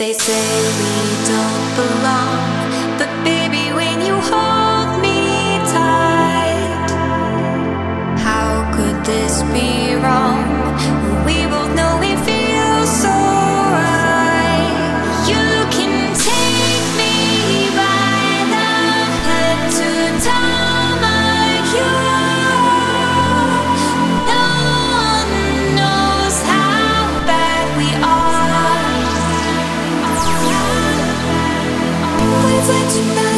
They say we don't belong. tonight